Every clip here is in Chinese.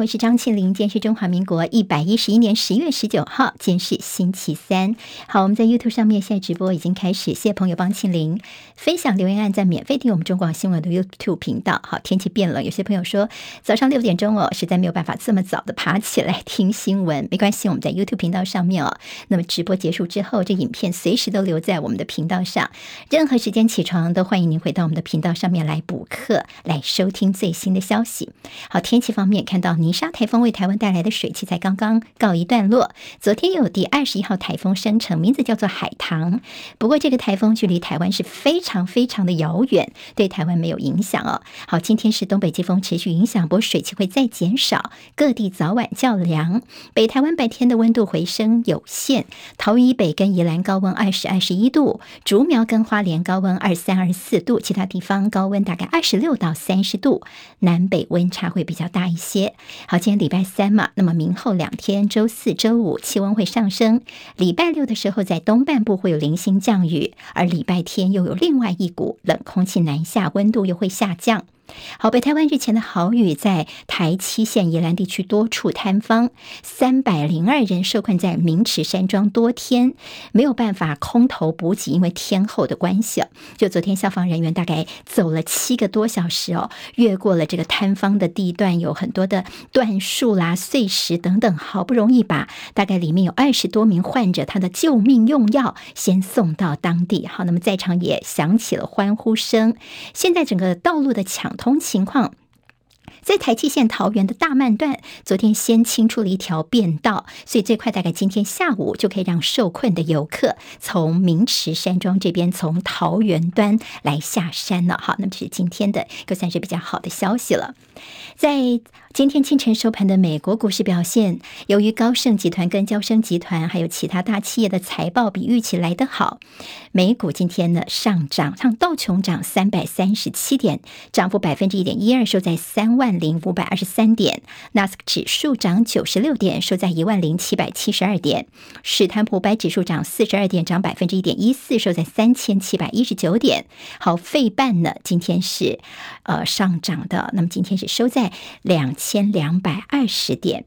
我是张庆林。今天是中华民国一百一十一年十月十九号，今天是星期三。好，我们在 YouTube 上面现在直播已经开始，谢谢朋友帮庆林分享留言，按赞免费订我们中广新闻的 YouTube 频道。好，天气变冷，有些朋友说早上六点钟哦，实在没有办法这么早的爬起来听新闻，没关系，我们在 YouTube 频道上面哦。那么直播结束之后，这影片随时都留在我们的频道上，任何时间起床都欢迎您回到我们的频道上面来补课，来收听最新的消息。好，天气方面看到您沙台风为台湾带来的水汽才刚刚告一段落。昨天有第二十一号台风生成，名字叫做海棠。不过这个台风距离台湾是非常非常的遥远，对台湾没有影响哦。好，今天是东北季风持续影响，不过水汽会再减少，各地早晚较凉。北台湾白天的温度回升有限，桃园以北跟宜兰高温二十二十一度，竹苗跟花莲高温二三二十四度，其他地方高温大概二十六到三十度，南北温差会比较大一些。好，今天礼拜三嘛，那么明后两天，周四、周五气温会上升。礼拜六的时候，在东半部会有零星降雨，而礼拜天又有另外一股冷空气南下，温度又会下降。好，北台湾日前的豪雨在台七线宜兰地区多处坍方，三百零二人受困在明池山庄多天，没有办法空投补给，因为天候的关系。就昨天消防人员大概走了七个多小时哦，越过了这个坍方的地段，有很多的断树啦、碎石等等，好不容易把大概里面有二十多名患者他的救命用药先送到当地。好，那么在场也响起了欢呼声。现在整个道路的抢同情况，在台七线桃园的大曼段，昨天先清出了一条便道，所以最快大概今天下午就可以让受困的游客从明池山庄这边从桃园端来下山了。好，那么这是今天的一个算是比较好的消息了，在。今天清晨收盘的美国股市表现，由于高盛集团跟交生集团还有其他大企业的财报比预期来得好，美股今天呢上涨，上道琼涨三百三十七点，涨幅百分之一点一二，收在三万万零五百二十三点；纳斯克指数涨九十六点，收在一万零七百七十二点；史坦普百指数涨四十二点，涨百分之一点一四，收在三千七百一十九点。好，费半呢今天是呃上涨的，那么今天是收在两。千两百二十点。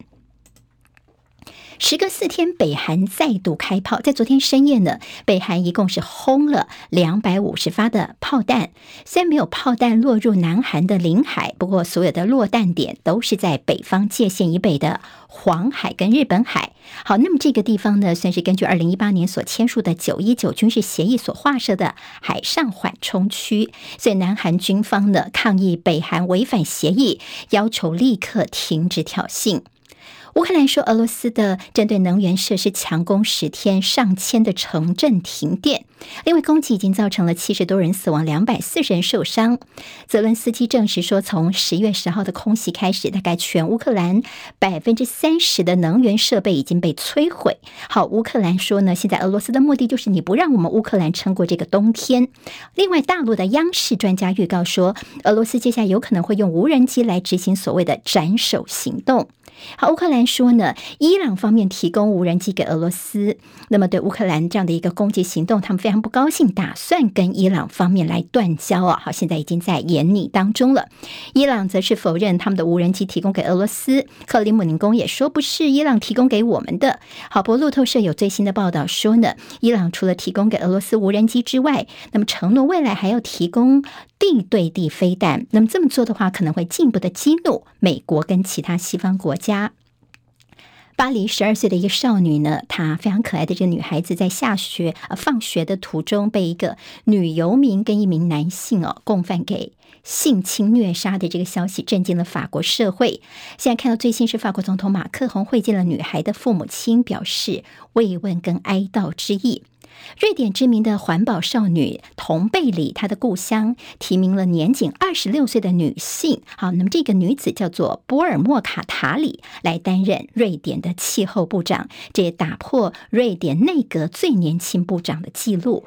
时隔四天，北韩再度开炮。在昨天深夜呢，北韩一共是轰了两百五十发的炮弹。虽然没有炮弹落入南韩的领海，不过所有的落弹点都是在北方界线以北的黄海跟日本海。好，那么这个地方呢，算是根据二零一八年所签署的九一九军事协议所划设的海上缓冲区。所以南韩军方呢抗议北韩违反协议，要求立刻停止挑衅。乌克兰说，俄罗斯的针对能源设施强攻十天，上千的城镇停电。另外，攻击已经造成了七十多人死亡，两百四十人受伤。泽伦斯基证实说，从十月十号的空袭开始，大概全乌克兰百分之三十的能源设备已经被摧毁。好，乌克兰说呢，现在俄罗斯的目的就是你不让我们乌克兰撑过这个冬天。另外，大陆的央视专家预告说，俄罗斯接下来有可能会用无人机来执行所谓的斩首行动。好，乌克兰说呢，伊朗方面提供无人机给俄罗斯，那么对乌克兰这样的一个攻击行动，他们非常不高兴，打算跟伊朗方面来断交啊。好，现在已经在演拟当中了。伊朗则是否认他们的无人机提供给俄罗斯，克里姆林宫也说不是伊朗提供给我们的。好，不过路透社有最新的报道说呢，伊朗除了提供给俄罗斯无人机之外，那么承诺未来还要提供地对地飞弹。那么这么做的话，可能会进一步的激怒美国跟其他西方国家。巴黎十二岁的一个少女呢，她非常可爱的这个女孩子，在下学呃放学的途中，被一个女游民跟一名男性哦共犯给性侵虐杀的这个消息，震惊了法国社会。现在看到最新是法国总统马克宏会见了女孩的父母亲，表示慰问跟哀悼之意。瑞典知名的环保少女童贝里，她的故乡提名了年仅二十六岁的女性。好，那么这个女子叫做波尔莫卡塔里，来担任瑞典的气候部长，这也打破瑞典内阁最年轻部长的记录。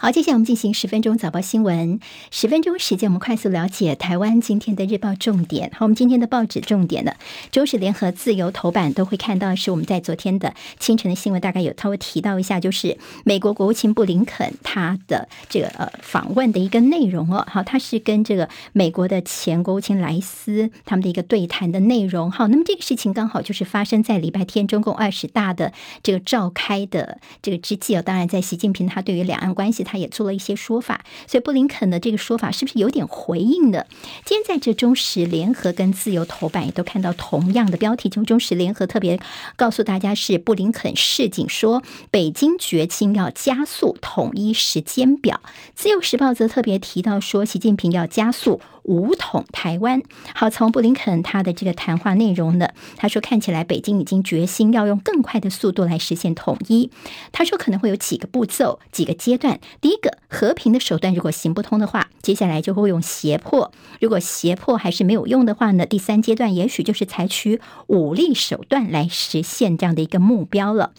好，接下来我们进行十分钟早报新闻。十分钟时间，我们快速了解台湾今天的日报重点。好，我们今天的报纸重点呢，中时联合、自由头版都会看到，是我们在昨天的清晨的新闻，大概有稍微提到一下，就是美国国务卿布林肯他的这个呃访问的一个内容哦。好，他是跟这个美国的前国务卿莱斯他们的一个对谈的内容。好，那么这个事情刚好就是发生在礼拜天中共二十大的这个召开的这个之际哦。当然，在习近平他对于两岸关系。他也做了一些说法，所以布林肯的这个说法是不是有点回应呢？今天在这中时联合跟自由头版也都看到同样的标题，中中时联合特别告诉大家是布林肯示警说，北京决心要加速统一时间表。自由时报则特别提到说，习近平要加速。武统台湾。好，从布林肯他的这个谈话内容呢，他说看起来北京已经决心要用更快的速度来实现统一。他说可能会有几个步骤、几个阶段。第一个，和平的手段如果行不通的话，接下来就会用胁迫。如果胁迫还是没有用的话呢，第三阶段也许就是采取武力手段来实现这样的一个目标了。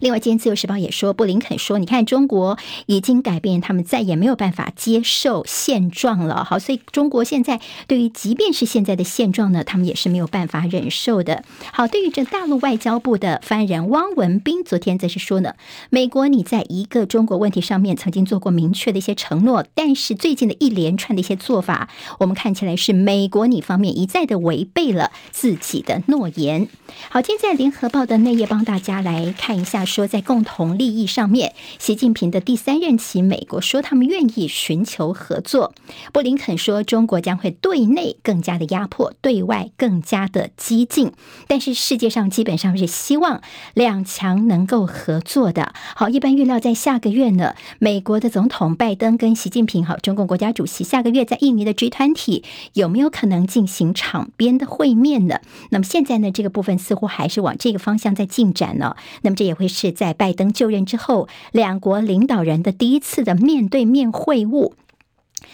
另外，今天《自由时报》也说，布林肯说：“你看，中国已经改变，他们再也没有办法接受现状了。好，所以中国现在对于即便是现在的现状呢，他们也是没有办法忍受的。好，对于这大陆外交部的发言人汪文斌，昨天则是说呢，美国你在一个中国问题上面曾经做过明确的一些承诺，但是最近的一连串的一些做法，我们看起来是美国你方面一再的违背了自己的诺言。好，今天在《联合报》的内页帮大家来看一下。”说在共同利益上面，习近平的第三任期，美国说他们愿意寻求合作。布林肯说，中国将会对内更加的压迫，对外更加的激进。但是世界上基本上是希望两强能够合作的。好，一般预料在下个月呢，美国的总统拜登跟习近平，好，中共国家主席下个月在印尼的 G 团体有没有可能进行场边的会面呢？那么现在呢，这个部分似乎还是往这个方向在进展呢。那么这也会。是在拜登就任之后，两国领导人的第一次的面对面会晤。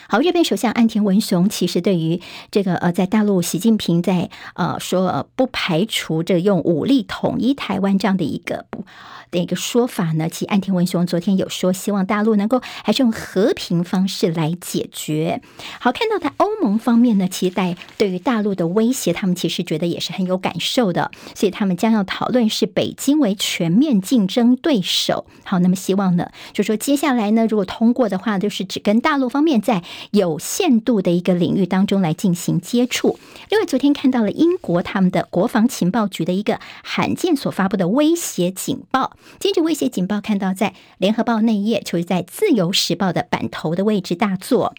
好，日本首相岸田文雄其实对于这个呃，在大陆习近平在呃说不排除这用武力统一台湾这样的一个不。的一个说法呢，其实岸田文雄昨天有说，希望大陆能够还是用和平方式来解决。好，看到在欧盟方面呢，期待对于大陆的威胁，他们其实觉得也是很有感受的，所以他们将要讨论是北京为全面竞争对手。好，那么希望呢，就说接下来呢，如果通过的话，就是只跟大陆方面在有限度的一个领域当中来进行接触。另外，昨天看到了英国他们的国防情报局的一个罕见所发布的威胁警报。今日威胁警报看到在联合报内页，就是在自由时报的版头的位置大作。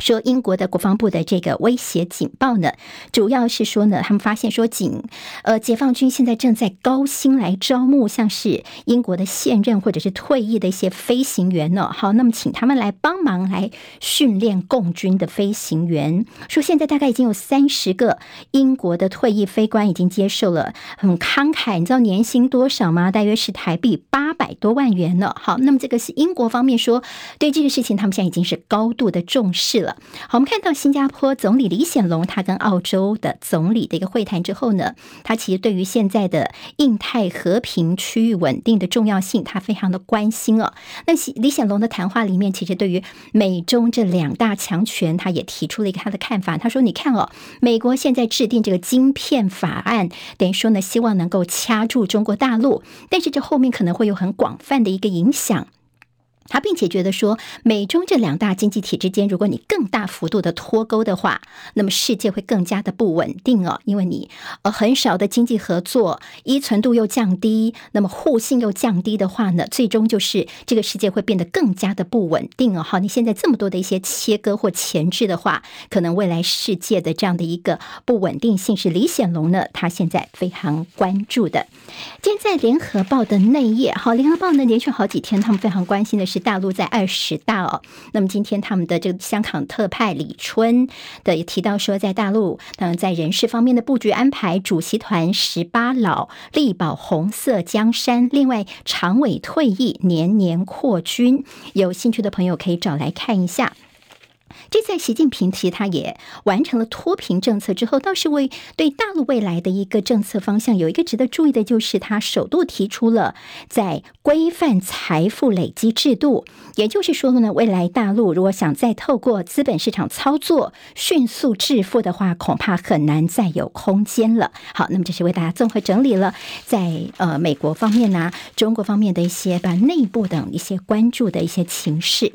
说英国的国防部的这个威胁警报呢，主要是说呢，他们发现说警呃解放军现在正在高薪来招募，像是英国的现任或者是退役的一些飞行员呢。好，那么请他们来帮忙来训练共军的飞行员。说现在大概已经有三十个英国的退役飞官已经接受了很慷慨，你知道年薪多少吗？大约是台币八百多万元呢。好，那么这个是英国方面说对这个事情，他们现在已经是高度的重视了好，我们看到新加坡总理李显龙，他跟澳洲的总理的一个会谈之后呢，他其实对于现在的印太和平区域稳定的重要性，他非常的关心哦。那李显龙的谈话里面，其实对于美中这两大强权，他也提出了一个他的看法。他说：“你看哦，美国现在制定这个晶片法案，等于说呢，希望能够掐住中国大陆，但是这后面可能会有很广泛的一个影响。”他并且觉得说，美中这两大经济体之间，如果你更大幅度的脱钩的话，那么世界会更加的不稳定哦。因为你呃很少的经济合作，依存度又降低，那么互信又降低的话呢，最终就是这个世界会变得更加的不稳定哦。好，你现在这么多的一些切割或前置的话，可能未来世界的这样的一个不稳定性是李显龙呢他现在非常关注的。今天在联合报的内页，好，联合报呢连续好几天他们非常关心的是。大陆在二十大哦，那么今天他们的这个香港特派李春的也提到说，在大陆，嗯，在人事方面的布局安排，主席团十八老力保红色江山，另外常委退役，年年扩军，有兴趣的朋友可以找来看一下。这在习近平其实他也完成了脱贫政策之后，倒是为对大陆未来的一个政策方向有一个值得注意的，就是他首度提出了在规范财富累积制度，也就是说呢，未来大陆如果想再透过资本市场操作迅速致富的话，恐怕很难再有空间了。好，那么这是为大家综合整理了在呃美国方面呢、中国方面的一些把内部等一些关注的一些情势。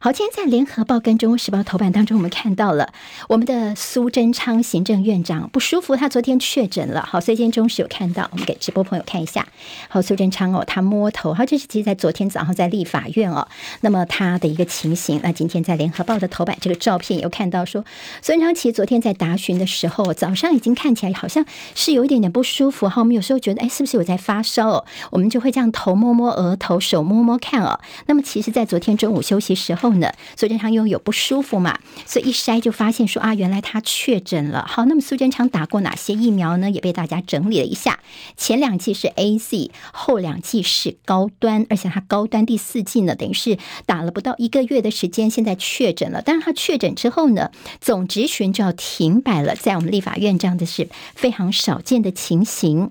好，今天在《联合报》跟《中国时报》头版当中，我们看到了我们的苏贞昌行政院长不舒服，他昨天确诊了。好，所以今天中时有看到，我们给直播朋友看一下。好，苏贞昌哦，他摸头，好，这是其实在昨天早上在立法院哦，那么他的一个情形。那今天在《联合报》的头版这个照片有看到说，苏贞昌其实昨天在答询的时候，早上已经看起来好像是有一点点不舒服。好，我们有时候觉得，哎，是不是有在发烧哦？我们就会这样头摸摸额头，手摸摸看哦。那么其实，在昨天中午休息时候。呢，苏贞昌因为有不舒服嘛，所以一筛就发现说啊，原来他确诊了。好，那么苏贞昌打过哪些疫苗呢？也被大家整理了一下，前两剂是 AZ，后两剂是高端，而且他高端第四剂呢，等于是打了不到一个月的时间，现在确诊了。但是他确诊之后呢，总质询就要停摆了，在我们立法院这样的是非常少见的情形。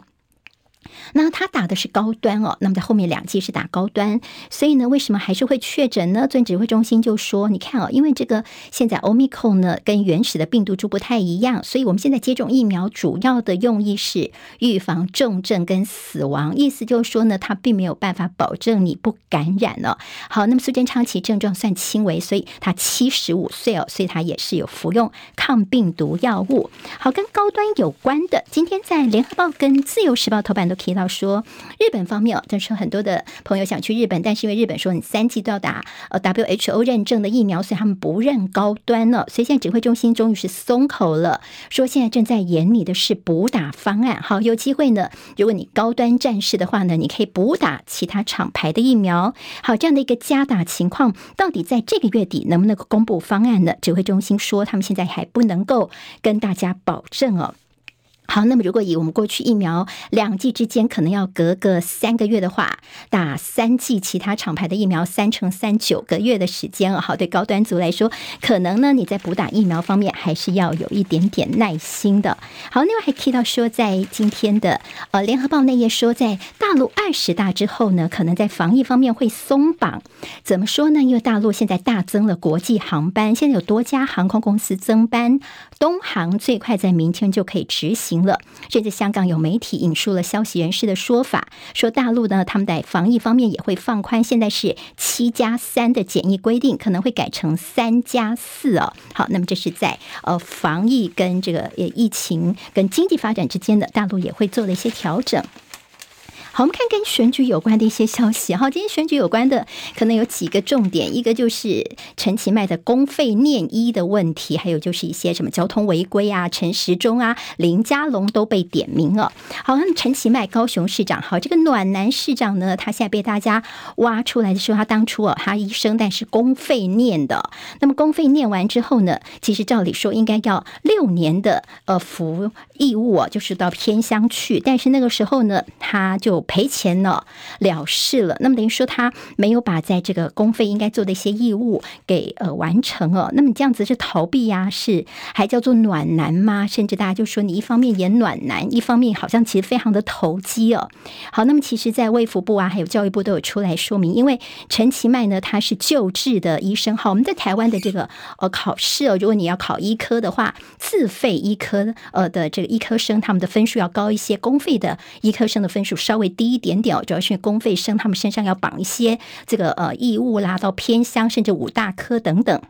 那他打的是高端哦，那么在后面两季是打高端，所以呢，为什么还是会确诊呢？作战指挥中心就说，你看哦，因为这个现在 Omicron 呢跟原始的病毒株不太一样，所以我们现在接种疫苗主要的用意是预防重症跟死亡，意思就是说呢，它并没有办法保证你不感染哦。好，那么苏贞昌其症状算轻微，所以他七十五岁哦，所以他也是有服用抗病毒药物。好，跟高端有关的，今天在联合报跟自由时报头版都提。到说日本方面哦，就是很多的朋友想去日本，但是因为日本说你三剂都要打呃 WHO 认证的疫苗，所以他们不认高端了。所以现在指挥中心终于是松口了，说现在正在研拟的是补打方案。好，有机会呢，如果你高端战士的话呢，你可以补打其他厂牌的疫苗。好，这样的一个加打情况，到底在这个月底能不能够公布方案呢？指挥中心说他们现在还不能够跟大家保证哦。好，那么如果以我们过去疫苗两剂之间可能要隔个三个月的话，打三剂其他厂牌的疫苗，三乘三九个月的时间啊。好，对高端族来说，可能呢你在补打疫苗方面还是要有一点点耐心的。好，另外还提到说，在今天的呃联合报内页说，在大陆二十大之后呢，可能在防疫方面会松绑。怎么说呢？因为大陆现在大增了国际航班，现在有多家航空公司增班，东航最快在明天就可以执行。了，甚至香港有媒体引述了消息人士的说法，说大陆呢，他们在防疫方面也会放宽，现在是七加三的检疫规定，可能会改成三加四哦。好，那么这是在呃防疫跟这个疫情跟经济发展之间的，大陆也会做了一些调整。好，我们看跟选举有关的一些消息。好，今天选举有关的可能有几个重点，一个就是陈其迈的公费念医的问题，还有就是一些什么交通违规啊，陈时中啊、林佳龙都被点名了。好，那么陈其迈高雄市长，好，这个暖男市长呢，他现在被大家挖出来的时候，他当初啊，他医生但是公费念的。那么公费念完之后呢，其实照理说应该要六年的呃服义务啊，就是到偏乡去，但是那个时候呢，他就赔钱了了事了，那么等于说他没有把在这个公费应该做的一些义务给呃完成哦，那么这样子是逃避呀？是还叫做暖男吗？甚至大家就说你一方面演暖男，一方面好像其实非常的投机哦。好，那么其实，在卫福部啊，还有教育部都有出来说明，因为陈其迈呢，他是救治的医生。好，我们在台湾的这个呃考试哦，如果你要考医科的话，自费医科呃的这个医科生，他们的分数要高一些，公费的医科生的分数稍微低一点点哦，主要是公费生，他们身上要绑一些这个呃异物啦，到偏乡甚至五大科等等。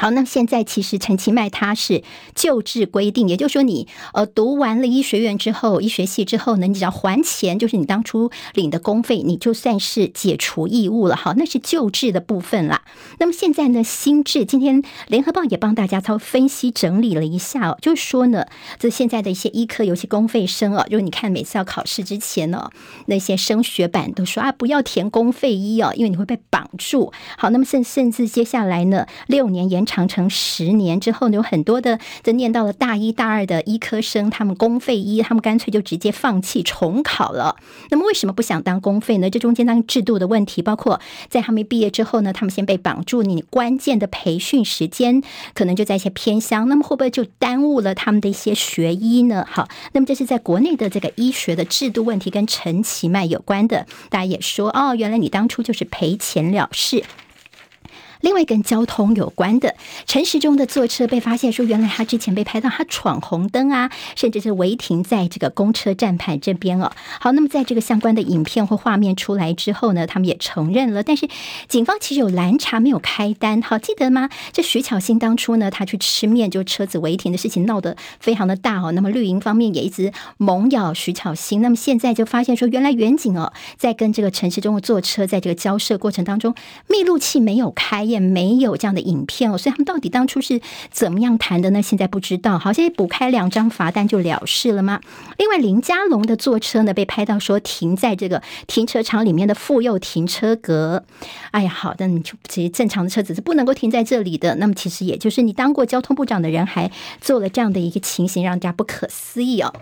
好，那现在其实陈其迈他是旧制规定，也就是说你呃读完了医学院之后，医学系之后呢，你只要还钱，就是你当初领的公费，你就算是解除义务了。好，那是旧制的部分啦。那么现在呢，新制，今天联合报也帮大家稍微分析整理了一下哦，就是说呢，这现在的一些医科，尤其公费生哦，如果你看每次要考试之前呢，那些升学版都说啊，不要填公费医哦，因为你会被绑住。好，那么甚甚至接下来呢，六年延。长城十年之后呢，有很多的在念到了大一大二的医科生，他们公费医，他们干脆就直接放弃重考了。那么为什么不想当公费呢？这中间当制度的问题，包括在他们毕业之后呢，他们先被绑住，你关键的培训时间可能就在一些偏乡，那么会不会就耽误了他们的一些学医呢？好，那么这是在国内的这个医学的制度问题跟陈其迈有关的，大家也说哦，原来你当初就是赔钱了事。另外跟交通有关的，陈时中的坐车被发现说，原来他之前被拍到他闯红灯啊，甚至是违停在这个公车站牌这边哦。好，那么在这个相关的影片或画面出来之后呢，他们也承认了，但是警方其实有拦查，没有开单。好，记得吗？这徐巧芯当初呢，他去吃面，就车子违停的事情闹得非常的大哦。那么绿营方面也一直猛咬徐巧芯。那么现在就发现说，原来远景哦，在跟这个陈时中的坐车在这个交涉过程当中，密录器没有开。也没有这样的影片哦，所以他们到底当初是怎么样谈的呢？现在不知道。好，现在补开两张罚单就了事了吗？另外，林家龙的坐车呢，被拍到说停在这个停车场里面的妇幼停车格。哎呀，好的，你就其实正常的车子是不能够停在这里的。那么，其实也就是你当过交通部长的人，还做了这样的一个情形，让人家不可思议哦。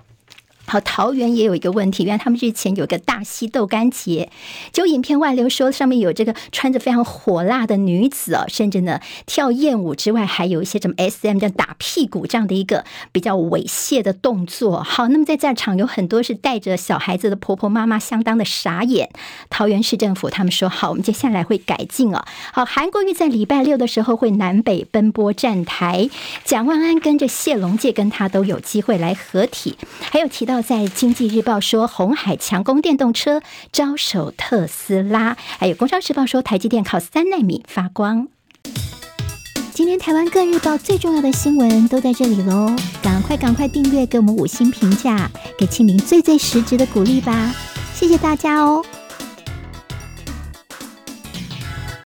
好，桃园也有一个问题，原来他们之前有个大溪豆干节，就影片外流说上面有这个穿着非常火辣的女子哦，甚至呢跳艳舞之外，还有一些什么 SM 这样打屁股这样的一个比较猥亵的动作。好，那么在在场有很多是带着小孩子的婆婆妈妈，相当的傻眼。桃园市政府他们说好，我们接下来会改进哦。好，韩国瑜在礼拜六的时候会南北奔波站台，蒋万安跟着谢龙介跟他都有机会来合体，还有提到。在《经济日报》说，红海强攻电动车，招手特斯拉；还有《工商时报》说，台积电靠三纳米发光。今天台湾各日报最重要的新闻都在这里喽！赶快赶快订阅，给我们五星评价，给清明最最实质的鼓励吧！谢谢大家哦。